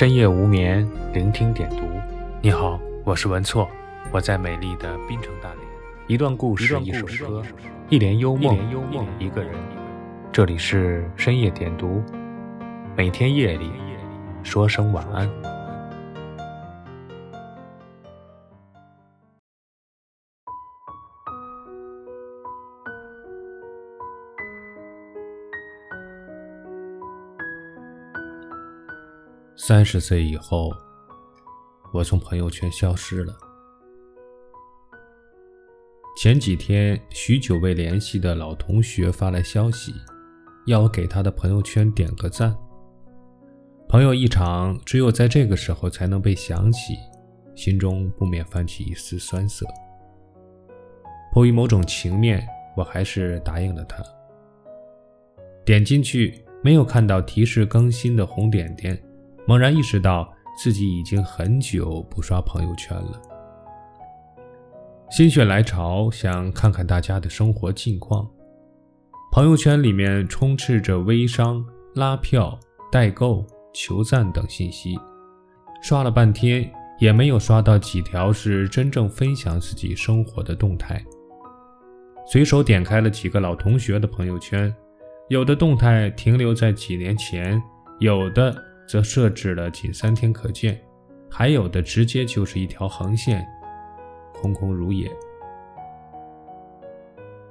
深夜无眠，聆听点读。你好，我是文措，我在美丽的滨城大连。一段故事，一首歌，一帘幽梦，一个人。这里是深夜点读，每天夜里说声晚安。三十岁以后，我从朋友圈消失了。前几天，许久未联系的老同学发来消息，要我给他的朋友圈点个赞。朋友一场，只有在这个时候才能被想起，心中不免泛起一丝酸涩。迫于某种情面，我还是答应了他。点进去，没有看到提示更新的红点点。猛然意识到自己已经很久不刷朋友圈了，心血来潮想看看大家的生活近况。朋友圈里面充斥着微商、拉票、代购、求赞等信息，刷了半天也没有刷到几条是真正分享自己生活的动态。随手点开了几个老同学的朋友圈，有的动态停留在几年前，有的。则设置了仅三天可见，还有的直接就是一条横线，空空如也。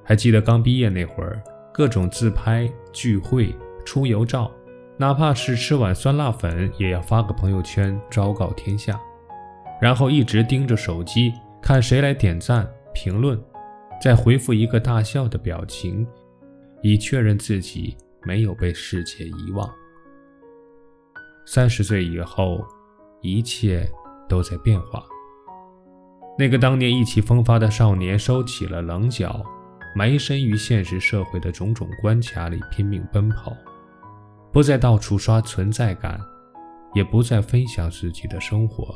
还记得刚毕业那会儿，各种自拍、聚会、出游照，哪怕是吃碗酸辣粉，也要发个朋友圈昭告天下，然后一直盯着手机看谁来点赞、评论，再回复一个大笑的表情，以确认自己没有被世界遗忘。三十岁以后，一切都在变化。那个当年意气风发的少年收起了棱角，埋身于现实社会的种种关卡里拼命奔跑，不再到处刷存在感，也不再分享自己的生活，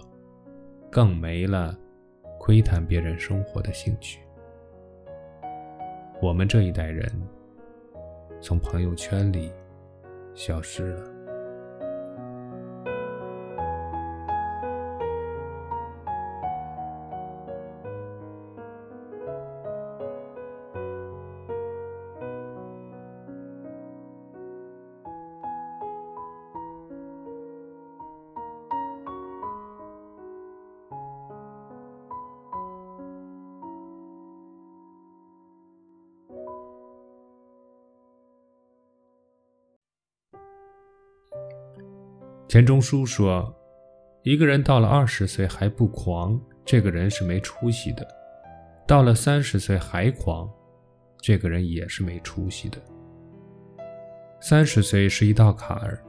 更没了窥探别人生活的兴趣。我们这一代人，从朋友圈里消失了。钱钟书说：“一个人到了二十岁还不狂，这个人是没出息的；到了三十岁还狂，这个人也是没出息的。三十岁是一道坎儿，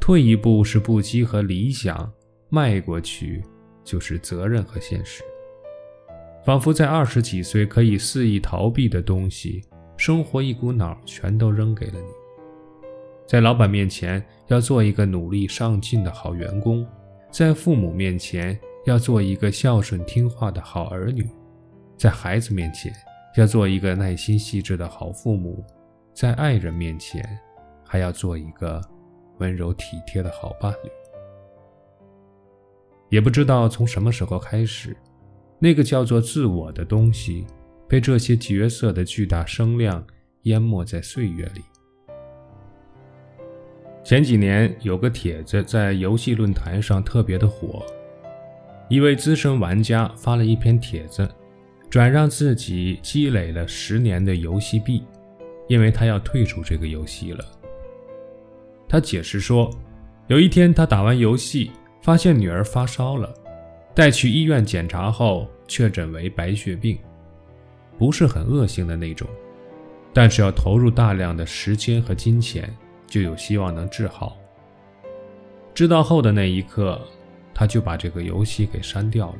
退一步是不羁和理想，迈过去就是责任和现实。仿佛在二十几岁可以肆意逃避的东西，生活一股脑全都扔给了你。”在老板面前要做一个努力上进的好员工，在父母面前要做一个孝顺听话的好儿女，在孩子面前要做一个耐心细致的好父母，在爱人面前还要做一个温柔体贴的好伴侣。也不知道从什么时候开始，那个叫做自我的东西被这些角色的巨大声量淹没在岁月里。前几年有个帖子在游戏论坛上特别的火，一位资深玩家发了一篇帖子，转让自己积累了十年的游戏币，因为他要退出这个游戏了。他解释说，有一天他打完游戏，发现女儿发烧了，带去医院检查后确诊为白血病，不是很恶性的那种，但是要投入大量的时间和金钱。就有希望能治好。知道后的那一刻，他就把这个游戏给删掉了，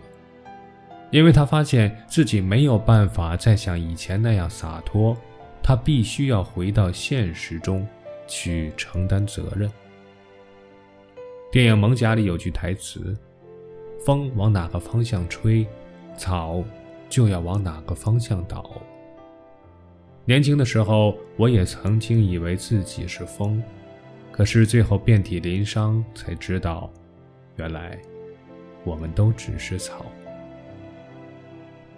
因为他发现自己没有办法再像以前那样洒脱，他必须要回到现实中去承担责任。电影《蒙甲》里有句台词：“风往哪个方向吹，草就要往哪个方向倒。”年轻的时候，我也曾经以为自己是风，可是最后遍体鳞伤，才知道原来我们都只是草。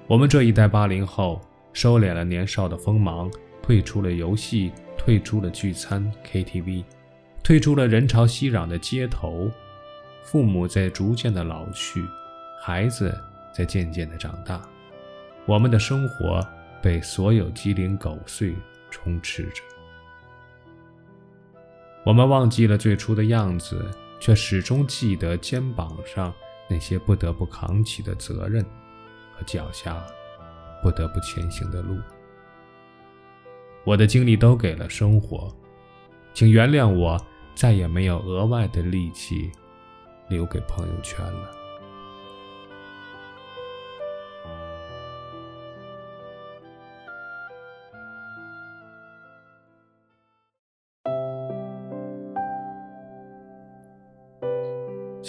我们这一代八零后收敛了年少的锋芒，退出了游戏，退出了聚餐 KTV，退出了人潮熙攘的街头。父母在逐渐的老去，孩子在渐渐的长大，我们的生活被所有鸡零狗碎充斥着。我们忘记了最初的样子，却始终记得肩膀上那些不得不扛起的责任和脚下不得不前行的路。我的精力都给了生活，请原谅我，再也没有额外的力气。留给朋友圈了。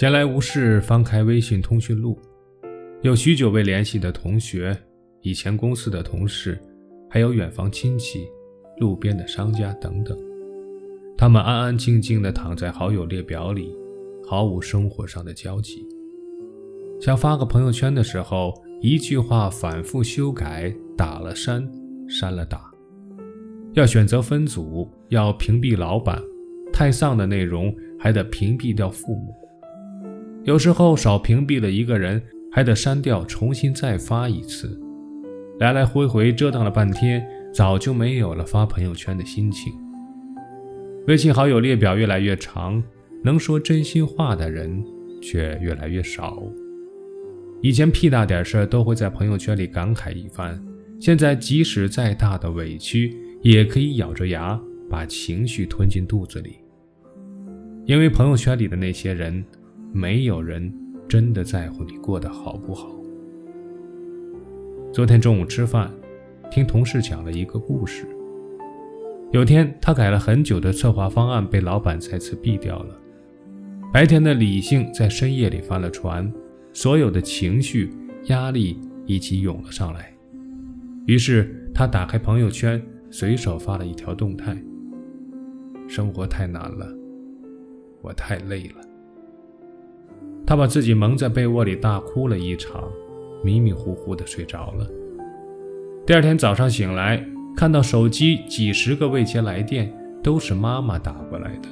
闲来无事，翻开微信通讯录，有许久未联系的同学、以前公司的同事，还有远房亲戚、路边的商家等等，他们安安静静地躺在好友列表里。毫无生活上的交集，想发个朋友圈的时候，一句话反复修改，打了删，删了打。要选择分组，要屏蔽老板，太丧的内容还得屏蔽掉父母。有时候少屏蔽了一个人，还得删掉，重新再发一次。来来回回折腾了半天，早就没有了发朋友圈的心情。微信好友列表越来越长。能说真心话的人却越来越少。以前屁大点事都会在朋友圈里感慨一番，现在即使再大的委屈，也可以咬着牙把情绪吞进肚子里。因为朋友圈里的那些人，没有人真的在乎你过得好不好。昨天中午吃饭，听同事讲了一个故事。有天他改了很久的策划方案被老板再次毙掉了。白天的理性在深夜里翻了船，所有的情绪、压力一起涌了上来。于是他打开朋友圈，随手发了一条动态：“生活太难了，我太累了。”他把自己蒙在被窝里大哭了一场，迷迷糊糊的睡着了。第二天早上醒来，看到手机几十个未接来电，都是妈妈打过来的。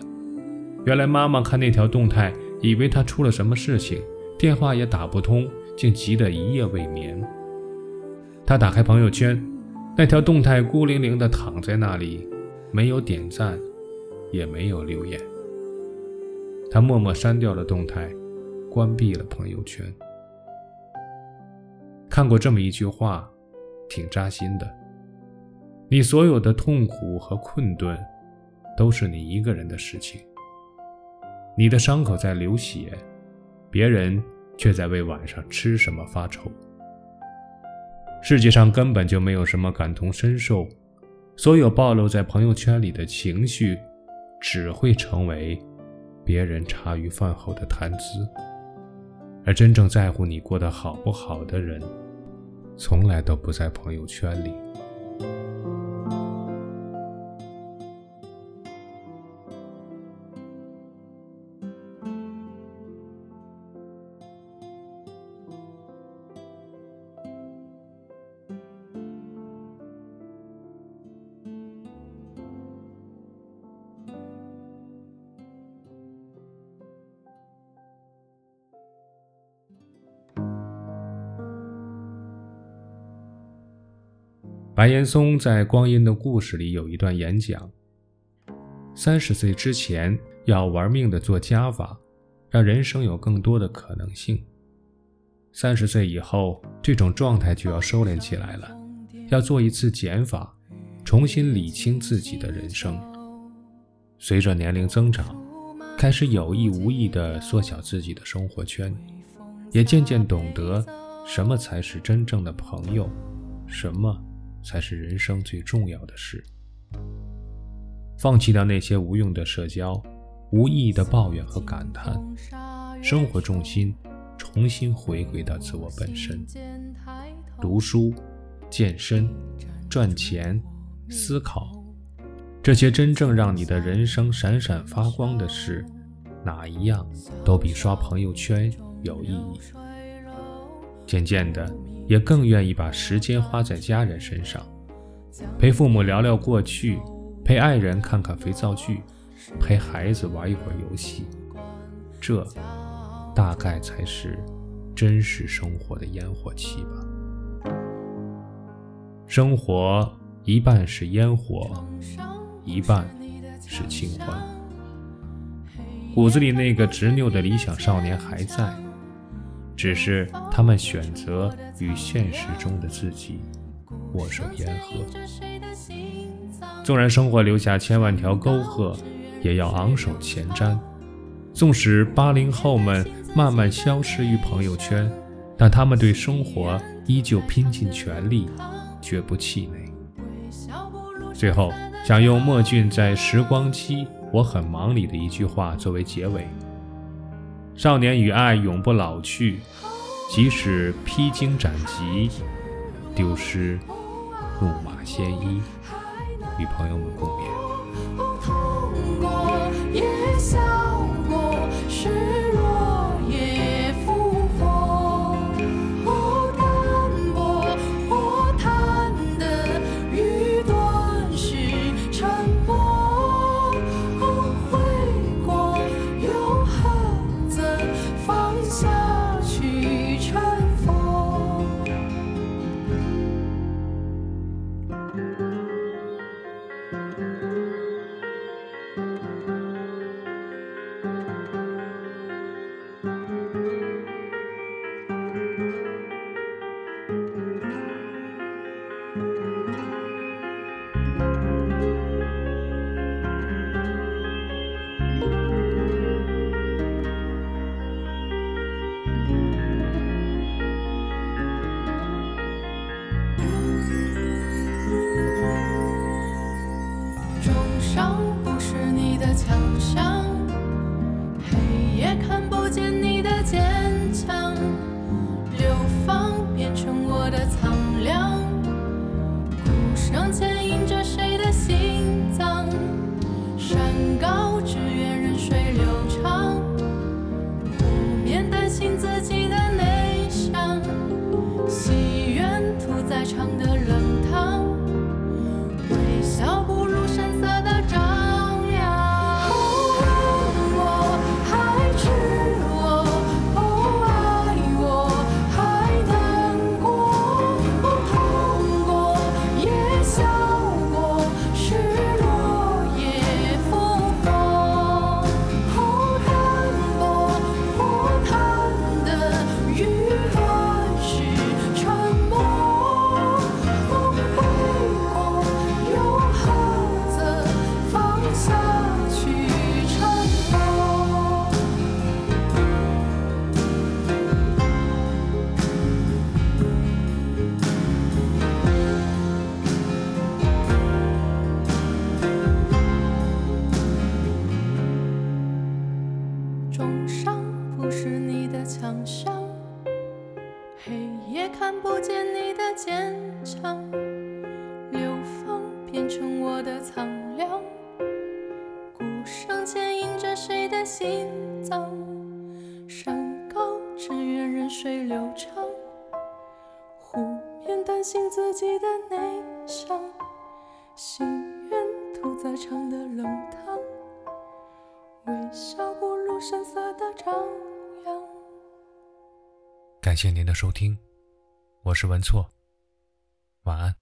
原来妈妈看那条动态，以为他出了什么事情，电话也打不通，竟急得一夜未眠。他打开朋友圈，那条动态孤零零地躺在那里，没有点赞，也没有留言。他默默删掉了动态，关闭了朋友圈。看过这么一句话，挺扎心的：你所有的痛苦和困顿，都是你一个人的事情。你的伤口在流血，别人却在为晚上吃什么发愁。世界上根本就没有什么感同身受，所有暴露在朋友圈里的情绪，只会成为别人茶余饭后的谈资。而真正在乎你过得好不好的人，从来都不在朋友圈里。白岩松在《光阴的故事》里有一段演讲：三十岁之前要玩命的做加法，让人生有更多的可能性；三十岁以后，这种状态就要收敛起来了，要做一次减法，重新理清自己的人生。随着年龄增长，开始有意无意地缩小自己的生活圈，也渐渐懂得什么才是真正的朋友，什么。才是人生最重要的事。放弃掉那些无用的社交、无意义的抱怨和感叹，生活重心重新回归到自我本身。读书、健身、赚钱、思考，这些真正让你的人生闪闪发光的事，哪一样都比刷朋友圈有意义。渐渐的，也更愿意把时间花在家人身上，陪父母聊聊过去，陪爱人看看肥皂剧，陪孩子玩一会儿游戏。这，大概才是真实生活的烟火气吧。生活一半是烟火，一半是清欢。骨子里那个执拗的理想少年还在，只是他们选择与现实中的自己握手言和。纵然生活留下千万条沟壑，也要昂首前瞻。纵使八零后们慢慢消失于朋友圈，但他们对生活依旧拼尽全力，绝不气馁。最后，想用莫俊在《时光机》。我很忙里的一句话作为结尾：少年与爱永不老去，即使披荆斩棘，丢失怒马鲜衣，与朋友们共勉。看谁的心脏？山高只愿任水流长。湖面担心自己的内伤，心愿屠宰场的冷汤。微笑不露声色的张扬。感谢您的收听。我是文措，晚安。